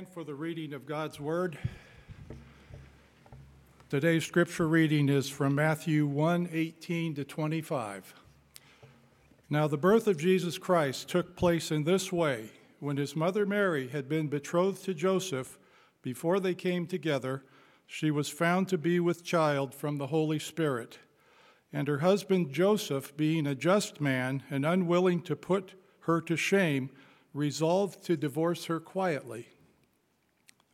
stand for the reading of God's Word. Today's scripture reading is from Matthew 1 18 to 25. Now, the birth of Jesus Christ took place in this way. When his mother Mary had been betrothed to Joseph, before they came together, she was found to be with child from the Holy Spirit. And her husband Joseph, being a just man and unwilling to put her to shame, resolved to divorce her quietly.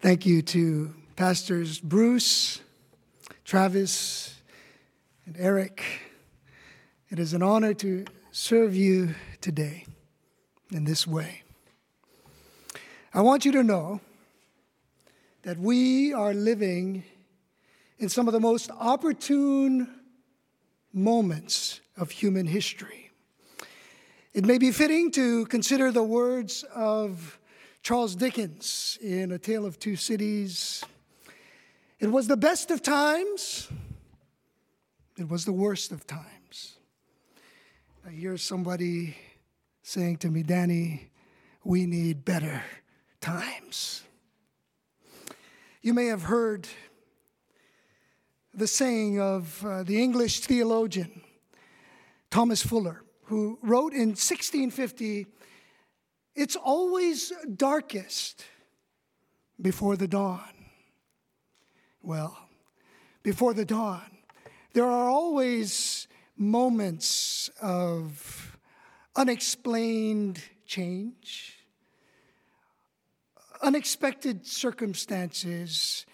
Thank you to Pastors Bruce, Travis, and Eric. It is an honor to serve you today in this way. I want you to know that we are living in some of the most opportune moments of human history. It may be fitting to consider the words of Charles Dickens in A Tale of Two Cities. It was the best of times, it was the worst of times. I hear somebody saying to me, Danny, we need better times. You may have heard the saying of uh, the English theologian Thomas Fuller, who wrote in 1650 it's always darkest before the dawn. Well, before the dawn, there are always moments of unexplained change, unexpected circumstances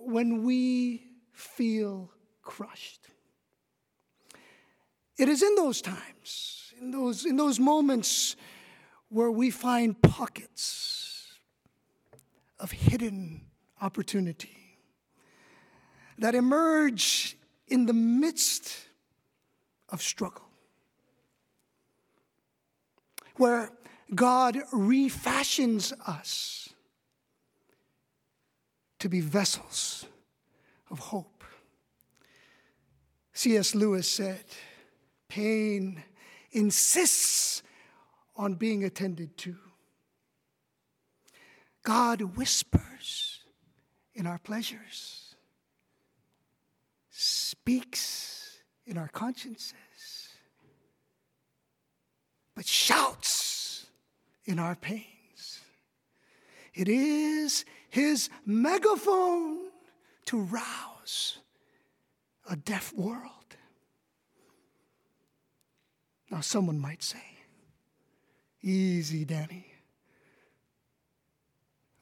when we feel crushed. It is in those times, in those, in those moments where we find pockets of hidden opportunity that emerge in the midst of struggle, where God refashions us to be vessels of hope. C.S. Lewis said, Pain insists on being attended to. God whispers in our pleasures, speaks in our consciences, but shouts in our pains. It is his megaphone to rouse a deaf world. Now, someone might say, Easy, Danny.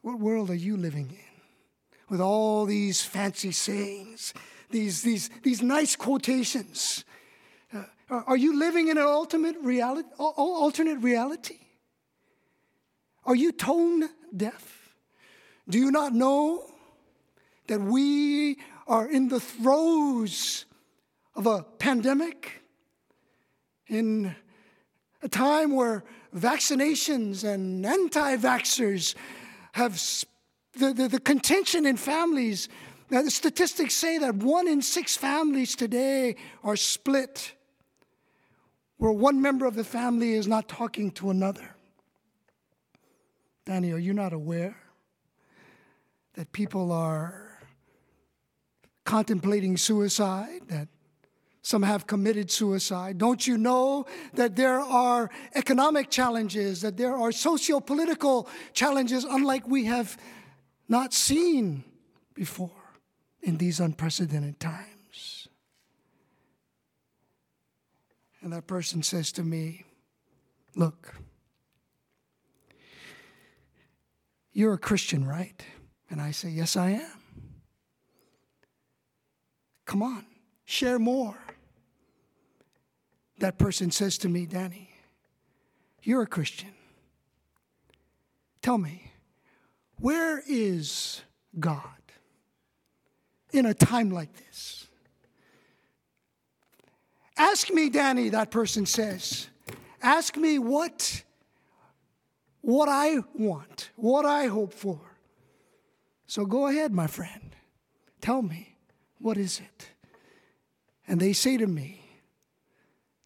What world are you living in? With all these fancy sayings, these, these, these nice quotations. Uh, are you living in an ultimate reality, alternate reality? Are you tone deaf? Do you not know that we are in the throes of a pandemic? In a time where vaccinations and anti vaxxers have the, the, the, contention in families. Now, the statistics say that one in six families today are split, where one member of the family is not talking to another. Danny, are you not aware that people are contemplating suicide, that Some have committed suicide. Don't you know that there are economic challenges, that there are socio political challenges unlike we have not seen before in these unprecedented times? And that person says to me, Look, you're a Christian, right? And I say, Yes, I am. Come on, share more. That person says to me, Danny, you're a Christian. Tell me, where is God in a time like this? Ask me, Danny, that person says. Ask me what, what I want, what I hope for. So go ahead, my friend. Tell me, what is it? And they say to me,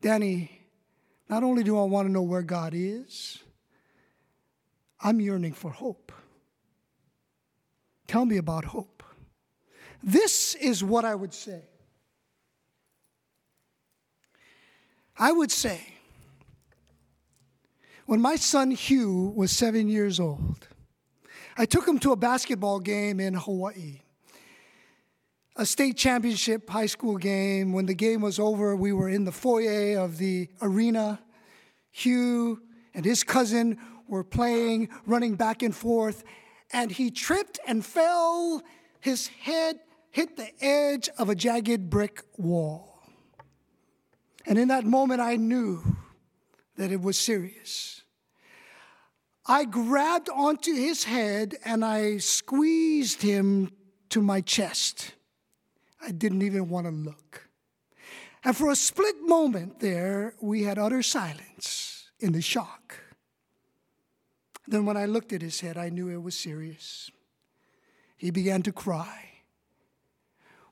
Danny, not only do I want to know where God is, I'm yearning for hope. Tell me about hope. This is what I would say. I would say, when my son Hugh was seven years old, I took him to a basketball game in Hawaii. A state championship high school game. When the game was over, we were in the foyer of the arena. Hugh and his cousin were playing, running back and forth, and he tripped and fell. His head hit the edge of a jagged brick wall. And in that moment, I knew that it was serious. I grabbed onto his head and I squeezed him to my chest. I didn't even want to look. And for a split moment there, we had utter silence in the shock. Then, when I looked at his head, I knew it was serious. He began to cry.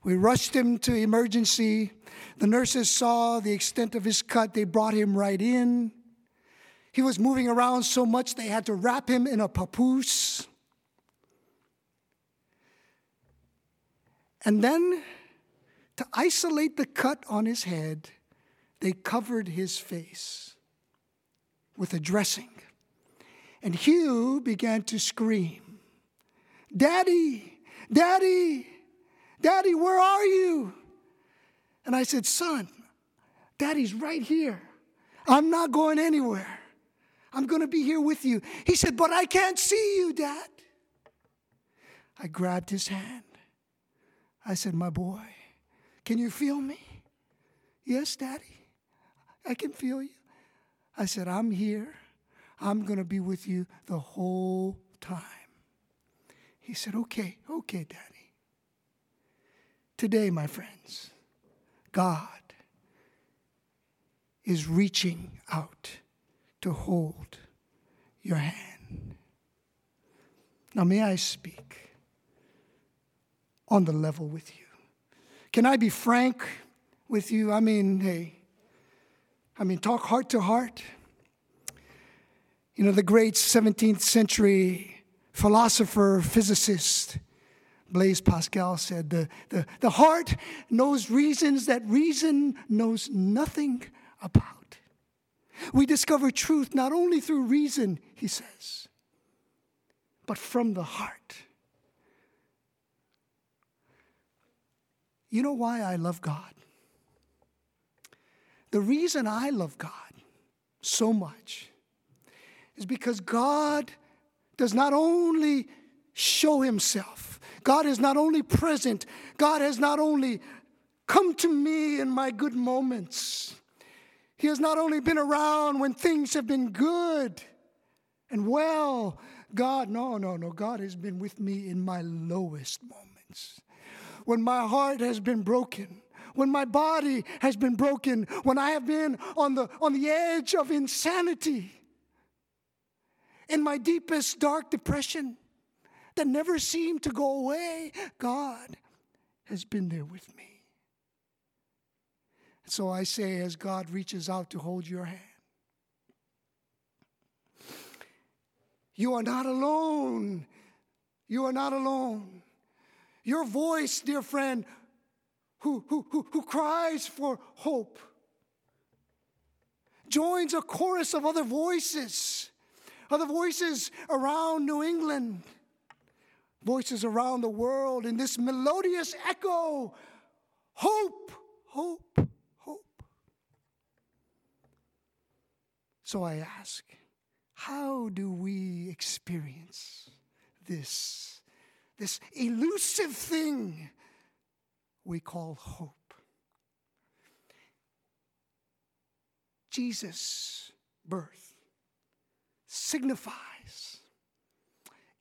We rushed him to emergency. The nurses saw the extent of his cut. They brought him right in. He was moving around so much they had to wrap him in a papoose. And then, to isolate the cut on his head, they covered his face with a dressing. And Hugh began to scream, Daddy, Daddy, Daddy, where are you? And I said, Son, Daddy's right here. I'm not going anywhere. I'm going to be here with you. He said, But I can't see you, Dad. I grabbed his hand. I said, My boy, can you feel me? Yes, Daddy. I can feel you. I said, I'm here. I'm going to be with you the whole time. He said, Okay, okay, Daddy. Today, my friends, God is reaching out to hold your hand. Now, may I speak on the level with you? Can I be frank with you? I mean, hey, I mean, talk heart to heart. You know, the great 17th century philosopher, physicist, Blaise Pascal said, the, the, the heart knows reasons that reason knows nothing about. We discover truth not only through reason, he says, but from the heart. You know why I love God? The reason I love God so much is because God does not only show himself, God is not only present, God has not only come to me in my good moments. He has not only been around when things have been good and well. God, no, no, no. God has been with me in my lowest moments. When my heart has been broken, when my body has been broken, when I have been on the, on the edge of insanity in my deepest dark depression that never seemed to go away, God has been there with me. So I say, as God reaches out to hold your hand, you are not alone. You are not alone. Your voice, dear friend, who, who, who, who cries for hope, joins a chorus of other voices, other voices around New England, voices around the world in this melodious echo hope, hope, hope. So I ask, how do we experience this, this elusive thing we call hope? Jesus' birth signifies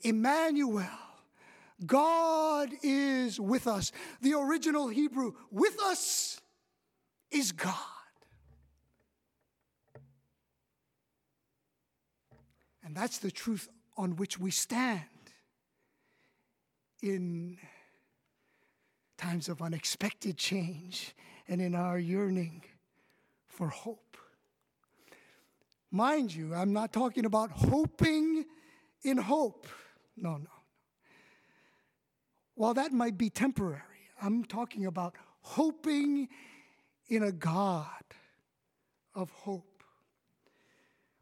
Emmanuel. God is with us. The original Hebrew, with us is God. And that's the truth on which we stand in times of unexpected change and in our yearning for hope. Mind you, I'm not talking about hoping in hope. No, no. While that might be temporary, I'm talking about hoping in a God of hope.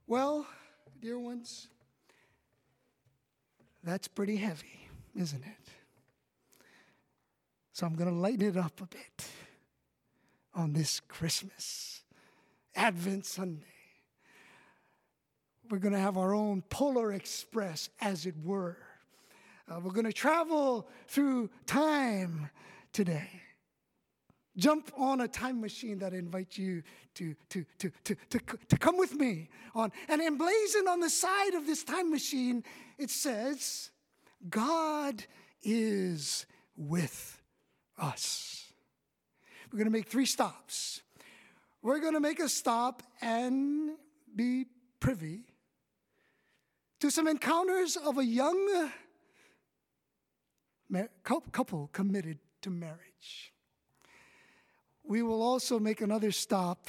Well, dear ones, that's pretty heavy, isn't it? So I'm going to lighten it up a bit on this Christmas, Advent Sunday. We're going to have our own Polar Express, as it were. Uh, we're going to travel through time today. Jump on a time machine that invites you to, to, to, to, to, to come with me on. And emblazoned on the side of this time machine, it says, God is with us. We're going to make three stops. We're going to make a stop and be privy to some encounters of a young couple committed to marriage. We will also make another stop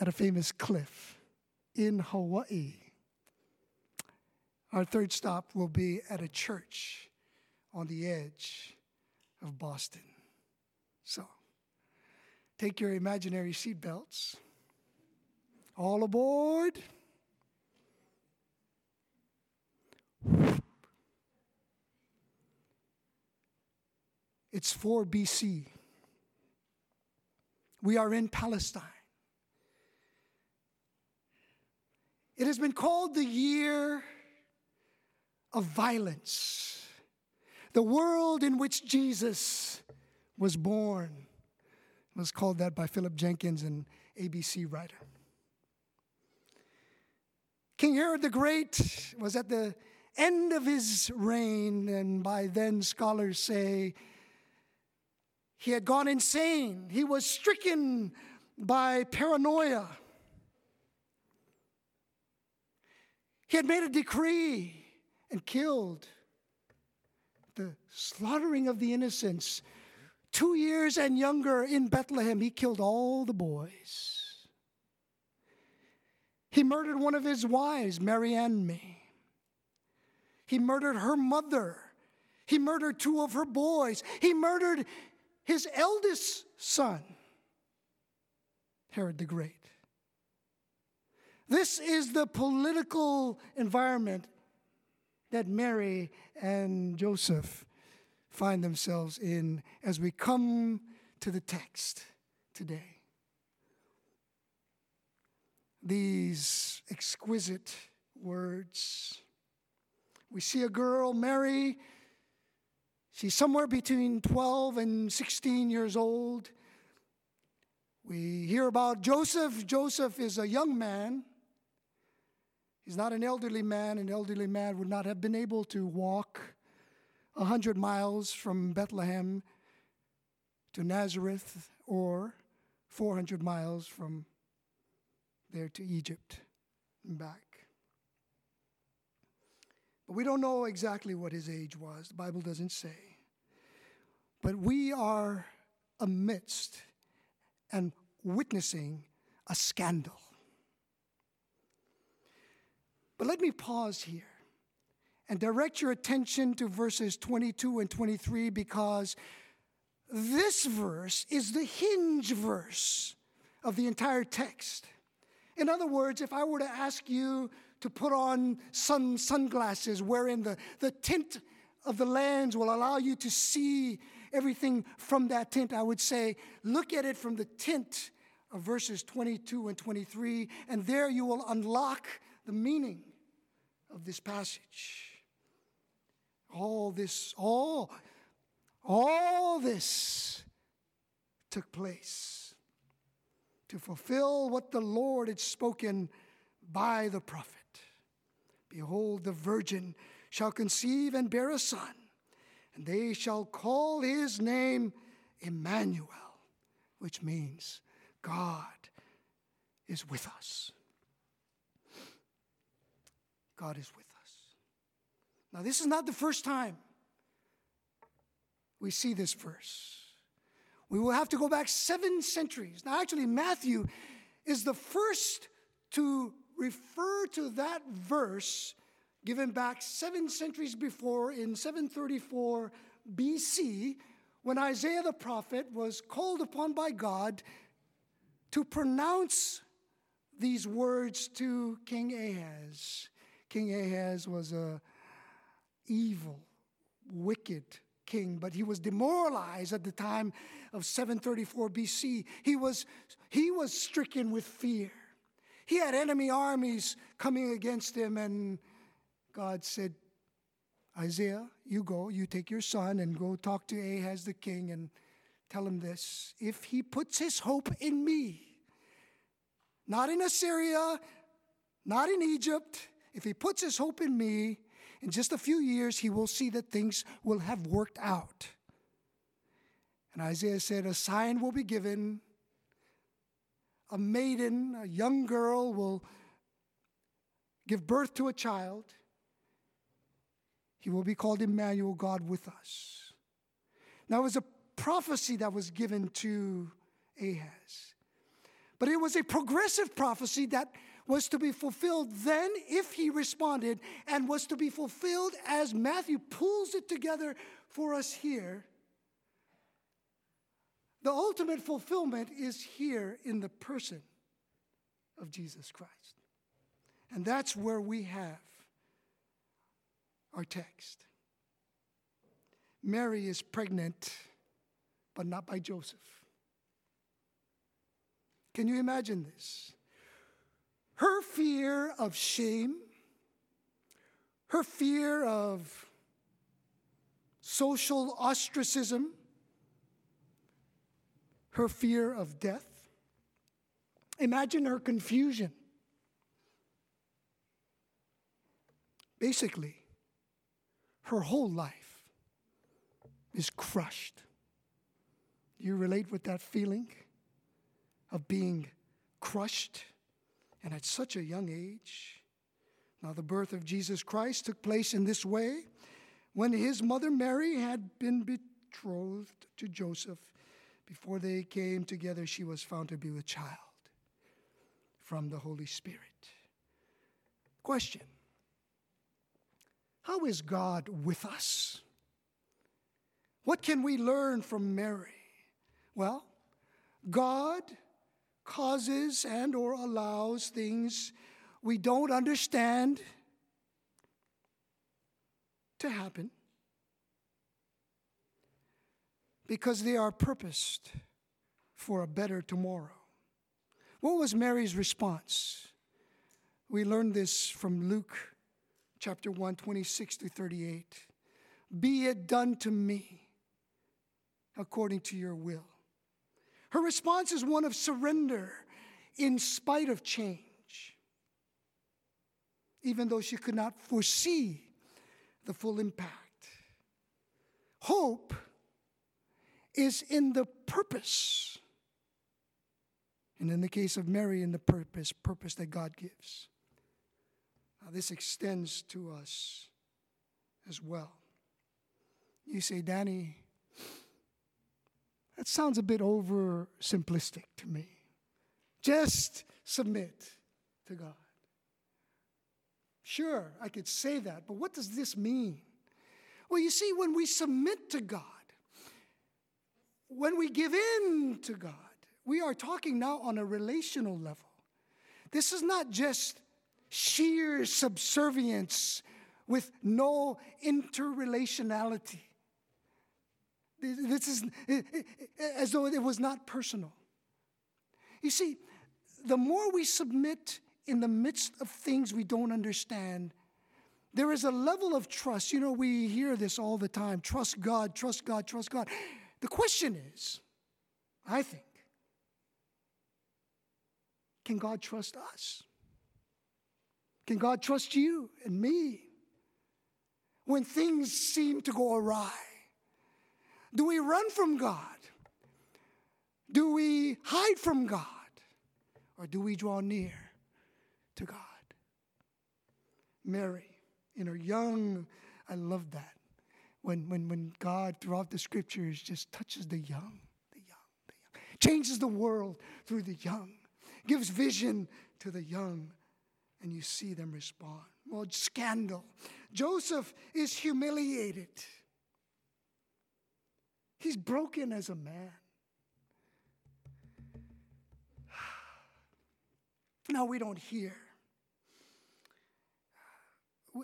at a famous cliff in Hawaii. Our third stop will be at a church on the edge of Boston. So, take your imaginary seatbelts. All aboard. It's 4 BC. We are in Palestine. It has been called the year of violence, the world in which Jesus was born. was called that by Philip Jenkins, an ABC writer. King Herod the Great was at the end of his reign, and by then scholars say he had gone insane. He was stricken by paranoia. He had made a decree and killed the slaughtering of the innocents. Two years and younger in Bethlehem, he killed all the boys. He murdered one of his wives, Mariamne. He murdered her mother. He murdered two of her boys. He murdered his eldest son, Herod the Great. This is the political environment that Mary and Joseph find themselves in as we come to the text today. These exquisite words. We see a girl, Mary, She's somewhere between 12 and 16 years old. We hear about Joseph. Joseph is a young man. He's not an elderly man. An elderly man would not have been able to walk 100 miles from Bethlehem to Nazareth or 400 miles from there to Egypt and back. But we don't know exactly what his age was. The Bible doesn't say. But we are amidst and witnessing a scandal. But let me pause here and direct your attention to verses 22 and 23 because this verse is the hinge verse of the entire text. In other words, if I were to ask you to put on sun sunglasses wherein the, the tint of the lens will allow you to see everything from that tint, I would say, look at it from the tint of verses 22 and 23, and there you will unlock the meaning of this passage. All this, all, all this took place to fulfill what the Lord had spoken by the prophet. Behold, the virgin shall conceive and bear a son, and they shall call his name Emmanuel, which means God is with us. God is with us. Now, this is not the first time we see this verse. We will have to go back seven centuries. Now, actually, Matthew is the first to refer to that verse given back seven centuries before in 734 BC when Isaiah the prophet was called upon by God to pronounce these words to King Ahaz. King Ahaz was a evil, wicked king, but he was demoralized at the time of 734 BC. He was, he was stricken with fear. He had enemy armies coming against him, and God said, Isaiah, you go, you take your son and go talk to Ahaz the king and tell him this if he puts his hope in me, not in Assyria, not in Egypt, if he puts his hope in me, in just a few years he will see that things will have worked out. And Isaiah said, A sign will be given. A maiden, a young girl, will give birth to a child. He will be called Emmanuel, God with us. Now, it was a prophecy that was given to Ahaz. But it was a progressive prophecy that was to be fulfilled then if he responded, and was to be fulfilled as Matthew pulls it together for us here. The ultimate fulfillment is here in the person of Jesus Christ. And that's where we have our text. Mary is pregnant but not by Joseph. Can you imagine this? Her fear of shame, her fear of social ostracism, her fear of death. Imagine her confusion. Basically, her whole life is crushed. You relate with that feeling of being crushed and at such a young age? Now, the birth of Jesus Christ took place in this way when his mother Mary had been betrothed to Joseph. Before they came together, she was found to be with child from the Holy Spirit. Question How is God with us? What can we learn from Mary? Well, God causes and or allows things we don't understand to happen because they are purposed for a better tomorrow. What was Mary's response? We learn this from Luke chapter 1, 26 to 38. Be it done to me according to your will. Her response is one of surrender in spite of change, even though she could not foresee the full impact. Hope is in the purpose. And in the case of Mary, in the purpose, purpose that God gives. Now, this extends to us as well. You say, Danny, that sounds a bit over simplistic to me. Just submit to God. Sure, I could say that, but what does this mean? Well, you see, when we submit to God, when we give in to God, we are talking now on a relational level. This is not just sheer subservience with no interrelationality. This is as though it was not personal. You see, the more we submit in the midst of things we don't understand, there is a level of trust. You know, we hear this all the time trust God, trust God, trust God. The question is, I think, can God trust us? Can God trust you and me when things seem to go awry? Do we run from God? Do we hide from God? Or do we draw near to God? Mary, in her young, I love that. When, when, when God, throughout the scriptures, just touches the young, the young, the young, changes the world through the young, gives vision to the young, and you see them respond. Well, scandal. Joseph is humiliated. He's broken as a man. Now we don't hear.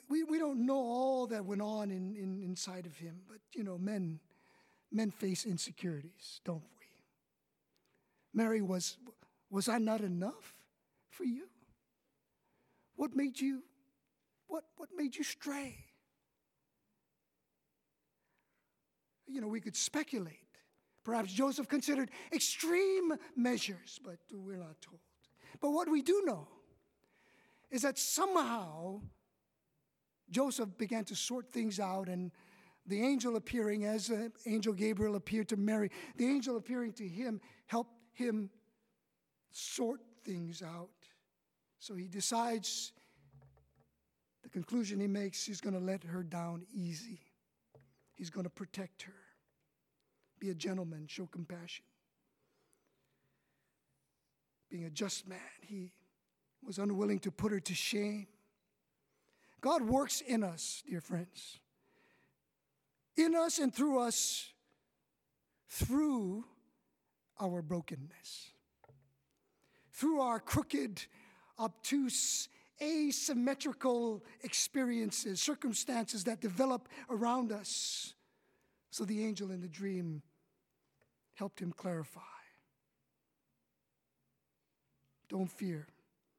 We, we don't know all that went on in, in, inside of him, but you know, men, men face insecurities, don't we? Mary was, was I not enough for you? What made you, what, what made you stray? You know, we could speculate. Perhaps Joseph considered extreme measures, but we're not told. But what we do know is that somehow Joseph began to sort things out, and the angel appearing, as uh, angel Gabriel appeared to Mary, the angel appearing to him helped him sort things out. So he decides, the conclusion he makes, he's going to let her down easy. He's going to protect her, be a gentleman, show compassion. Being a just man, he was unwilling to put her to shame. God works in us, dear friends, in us and through us, through our brokenness, through our crooked, obtuse, asymmetrical experiences, circumstances that develop around us. So the angel in the dream helped him clarify. Don't fear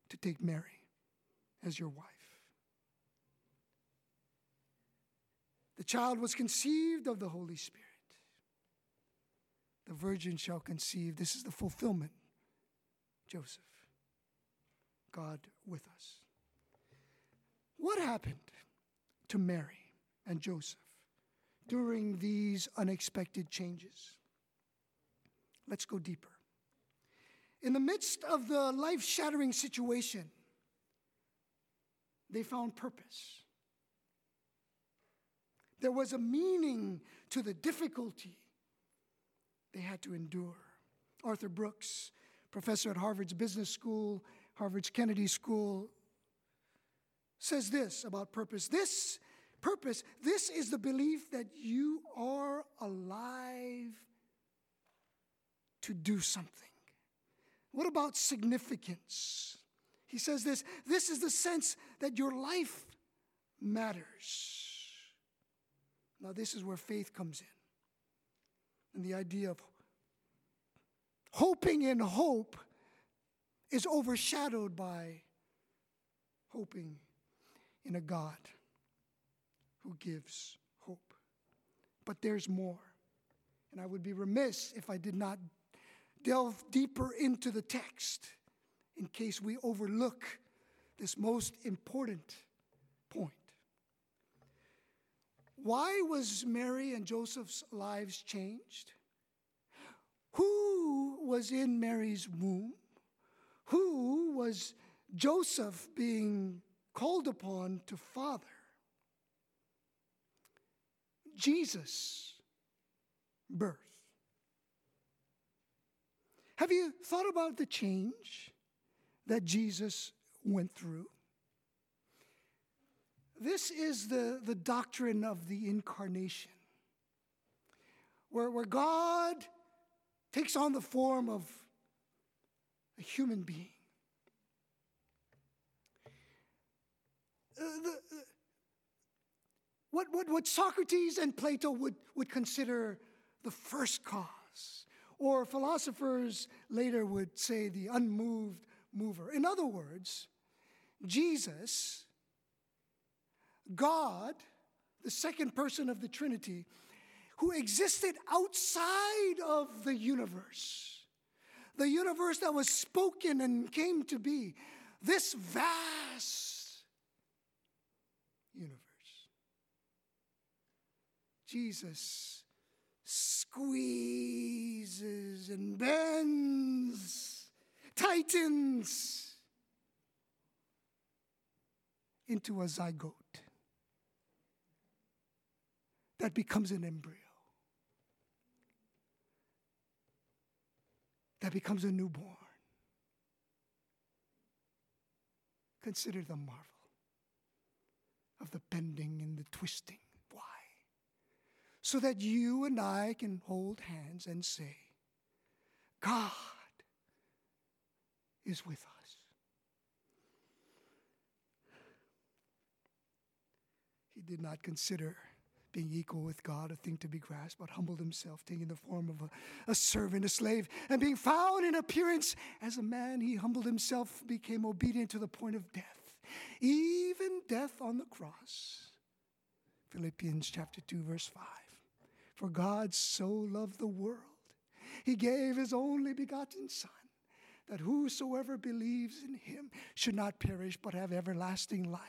to take Mary as your wife. The child was conceived of the Holy Spirit. The virgin shall conceive. This is the fulfillment. Joseph, God with us. What happened to Mary and Joseph during these unexpected changes? Let's go deeper. In the midst of the life shattering situation, they found purpose. There was a meaning to the difficulty they had to endure. Arthur Brooks, professor at Harvard's Business School, Harvard's Kennedy School, says this about purpose. This purpose, this is the belief that you are alive to do something. What about significance? He says this this is the sense that your life matters. Now, this is where faith comes in. And the idea of hoping in hope is overshadowed by hoping in a God who gives hope. But there's more. And I would be remiss if I did not delve deeper into the text in case we overlook this most important point. Why was Mary and Joseph's lives changed? Who was in Mary's womb? Who was Joseph being called upon to father? Jesus' birth. Have you thought about the change that Jesus went through? this is the, the doctrine of the incarnation, where, where God takes on the form of a human being. The, what, what, what Socrates and Plato would, would consider the first cause, or philosophers later would say the unmoved mover. In other words, Jesus, God, the second person of the Trinity, who existed outside of the universe, the universe that was spoken and came to be, this vast universe. Jesus squeezes and bends, tightens into a zygote that becomes an embryo, that becomes a newborn. Consider the marvel of the bending and the twisting. Why? So that you and I can hold hands and say, God is with us. He did not consider being equal with God a thing to be grasped, but humbled himself, taking the form of a, a, servant, a slave, and being found in appearance as a man, he humbled himself, became obedient to the point of death, even death on the cross. Philippians chapter 2, verse 5. For God so loved the world, he gave his only begotten Son that whosoever believes in him should not perish but have everlasting life.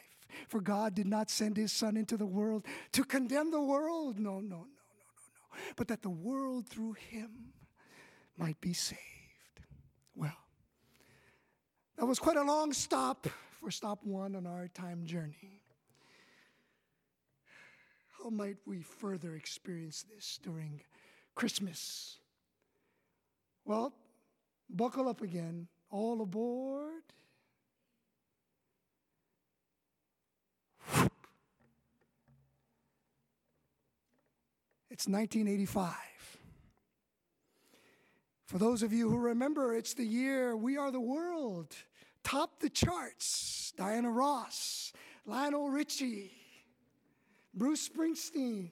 For God did not send his Son into the world to condemn the world. No, no, no, no, no, no. But that the world through him might be saved. Well, that was quite a long stop for stop one on our time journey. How might we further experience this during Christmas? Well, Buckle up again. All aboard. It's 1985. For those of you who remember, it's the year We Are the World topped the charts. Diana Ross, Lionel Richie, Bruce Springsteen,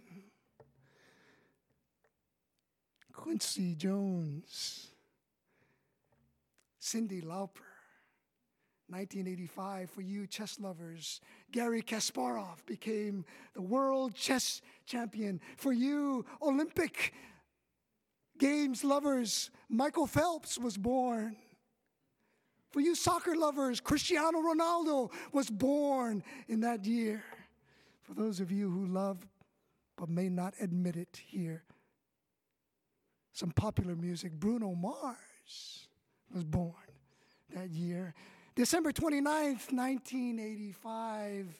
Quincy Jones. Cyndi Lauper. 1985, for you chess lovers, Garry Kasparov became the world chess champion. For you Olympic Games lovers, Michael Phelps was born. For you soccer lovers, Cristiano Ronaldo was born in that year. For those of you who love but may not admit it here, some popular music, Bruno Mars was born that year. December 29th, 1985,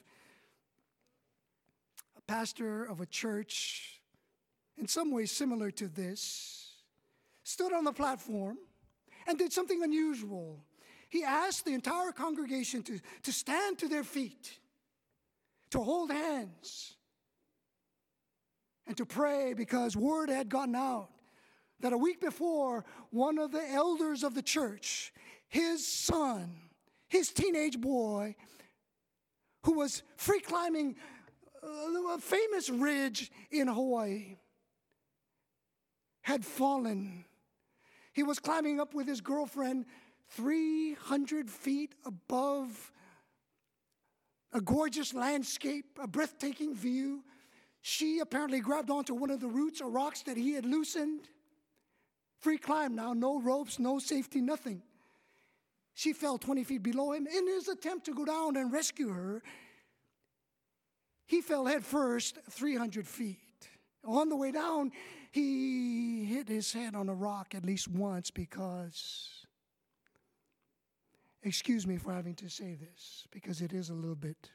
a pastor of a church, in some ways similar to this, stood on the platform and did something unusual. He asked the entire congregation to, to stand to their feet, to hold hands, and to pray because word had gotten out that a week before, one of the elders of the church, his son, his teenage boy, who was free climbing uh, a famous ridge in Hawaii, had fallen. He was climbing up with his girlfriend 300 feet above a gorgeous landscape, a breathtaking view. She apparently grabbed onto one of the roots or rocks that he had loosened Free climb now, no ropes, no safety, nothing. She fell 20 feet below him. In his attempt to go down and rescue her, he fell head first 300 feet. On the way down, he hit his head on a rock at least once because, excuse me for having to say this, because it is a little bit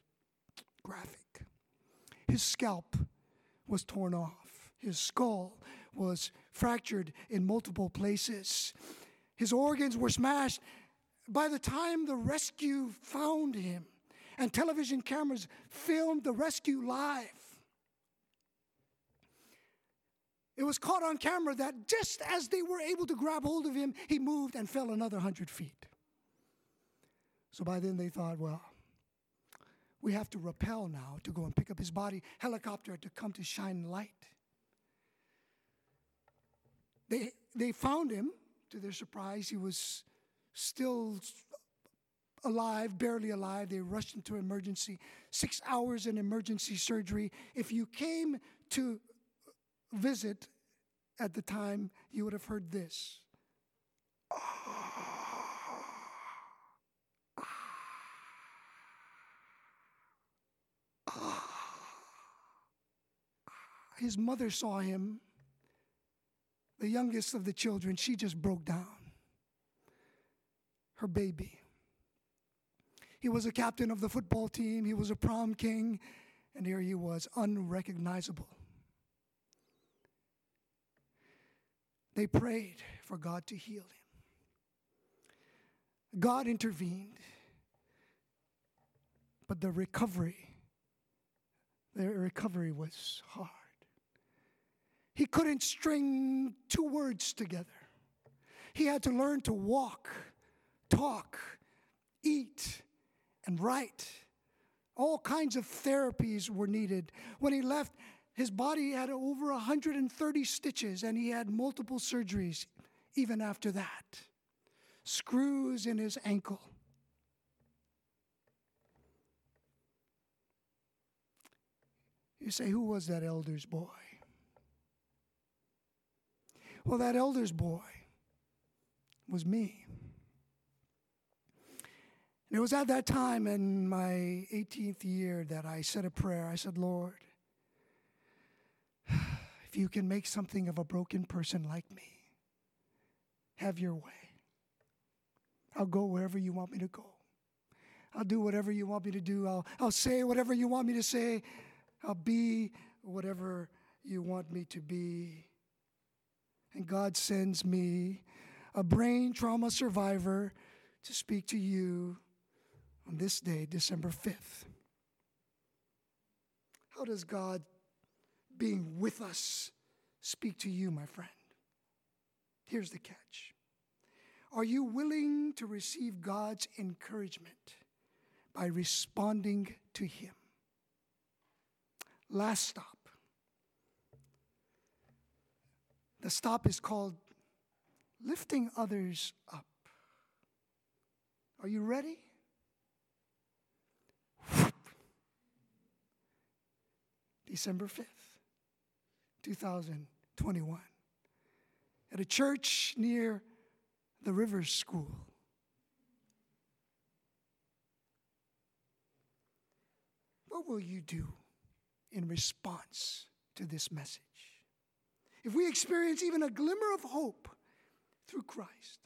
graphic. His scalp was torn off. His skull was fractured in multiple places. His organs were smashed. By the time the rescue found him, and television cameras filmed the rescue live. It was caught on camera that just as they were able to grab hold of him, he moved and fell another hundred feet. So by then they thought, well, we have to rappel now to go and pick up his body. Helicopter to come to shine light. They, they found him, to their surprise. He was still alive, barely alive. They rushed into emergency. Six hours in emergency surgery. If you came to visit at the time, you would have heard this. His mother saw him, the youngest of the children. She just broke down. Her baby. He was a captain of the football team, he was a prom king, and here he was, unrecognizable. They prayed for God to heal him. God intervened, but the recovery, the recovery was hard. He couldn't string two words together. He had to learn to walk, talk, eat, and write. All kinds of therapies were needed. When he left, his body had over 130 stitches and he had multiple surgeries even after that. Screws in his ankle. You say, who was that elder's boy? Well, that elder's boy was me. And it was at that time in my 18th year that I said a prayer. I said, Lord, if you can make something of a broken person like me, have your way. I'll go wherever you want me to go. I'll do whatever you want me to do. I'll, I'll say whatever you want me to say. I'll be whatever you want me to be. And God sends me, a brain trauma survivor, to speak to you on this day, December 5th. How does God being with us speak to you, my friend? Here's the catch Are you willing to receive God's encouragement by responding to Him? Last stop. The stop is called lifting others up. Are you ready? December 5th, 2021, at a church near the Rivers School. What will you do in response to this message? If we experience even a glimmer of hope through Christ,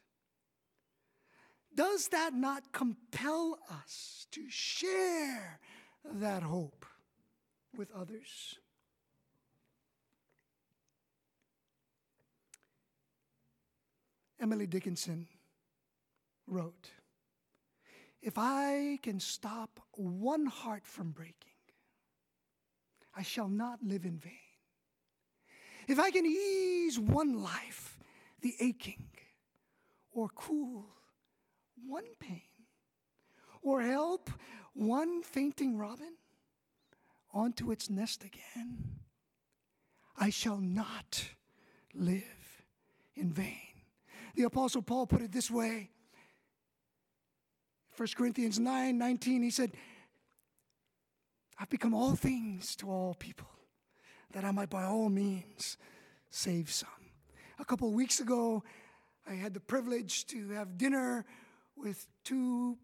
does that not compel us to share that hope with others? Emily Dickinson wrote If I can stop one heart from breaking, I shall not live in vain. If I can ease one life, the aching, or cool one pain, or help one fainting robin onto its nest again, I shall not live in vain. The Apostle Paul put it this way 1 Corinthians 9 19, he said, I've become all things to all people, that I might by all means save some. A couple of weeks ago, I had the privilege to have dinner with two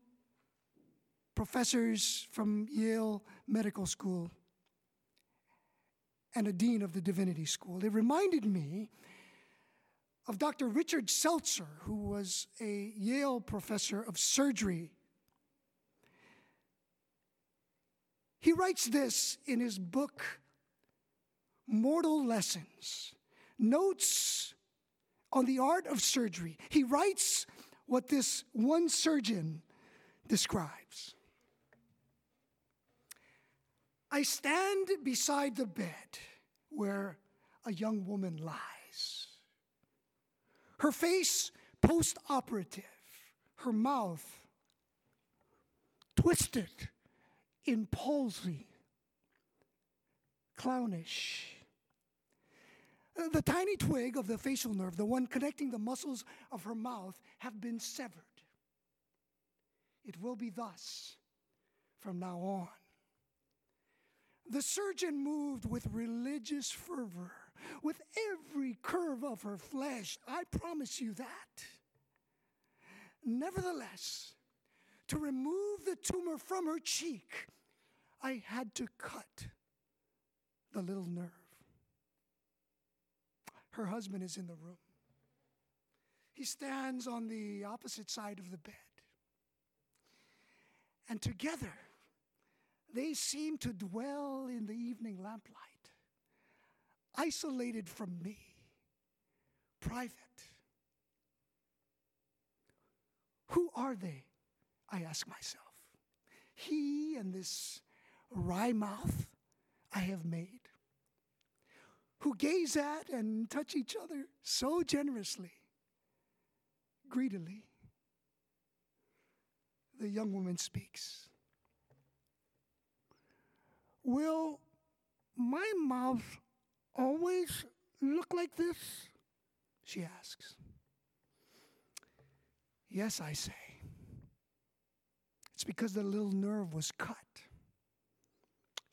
professors from Yale Medical School and a dean of the Divinity School. It reminded me of Dr. Richard Selzer, who was a Yale professor of surgery. He writes this in his book, Mortal Lessons Notes on the Art of Surgery. He writes what this one surgeon describes. I stand beside the bed where a young woman lies. Her face post operative, her mouth twisted in palsy, clownish. The tiny twig of the facial nerve, the one connecting the muscles of her mouth, have been severed. It will be thus from now on. The surgeon moved with religious fervor, with every curve of her flesh. I promise you that. Nevertheless, to remove the tumor from her cheek, I had to cut the little nerve. Her husband is in the room. He stands on the opposite side of the bed. And together, they seem to dwell in the evening lamplight, isolated from me, private. Who are they? I ask myself. He and this wry mouth I have made, who gaze at and touch each other so generously, greedily. The young woman speaks. Will my mouth always look like this? She asks. Yes, I say. It's because the little nerve was cut.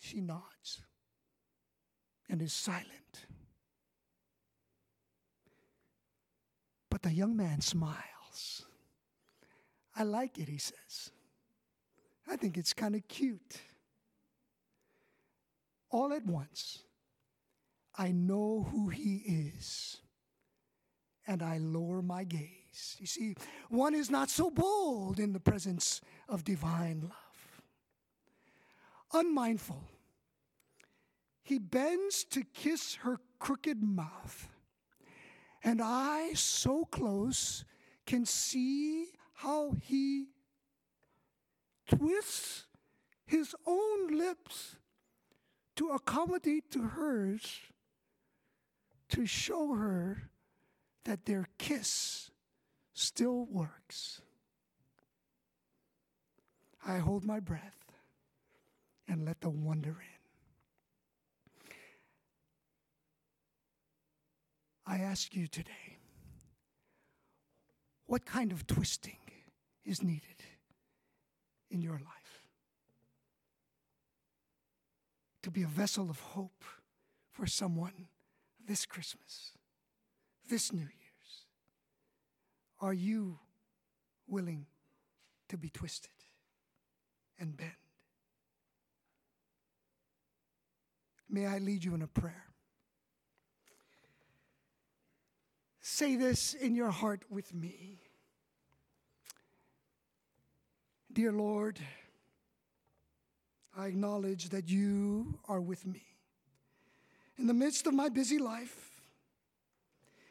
She nods and is silent. But the young man smiles. I like it, he says. I think it's kind of cute. All at once, I know who he is, and I lower my gaze. You see, one is not so bold in the presence of divine love. Unmindful, he bends to kiss her crooked mouth, and I, so close, can see how he twists his own lips to accommodate to hers to show her that their kiss still works. I hold my breath and let the wonder in. I ask you today what kind of twisting is needed in your life? To be a vessel of hope for someone this Christmas, this New Year's. Are you willing to be twisted and bend? May I lead you in a prayer? Say this in your heart with me. Dear Lord, I acknowledge that you are with me. In the midst of my busy life,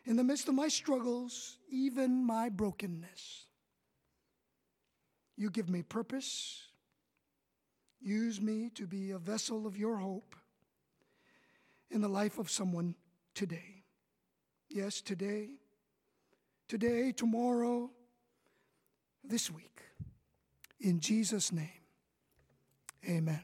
in the midst of my struggles, even my brokenness, you give me purpose. Use me to be a vessel of your hope in the life of someone today. Yes, today, today, tomorrow, this week. In Jesus' name, amen.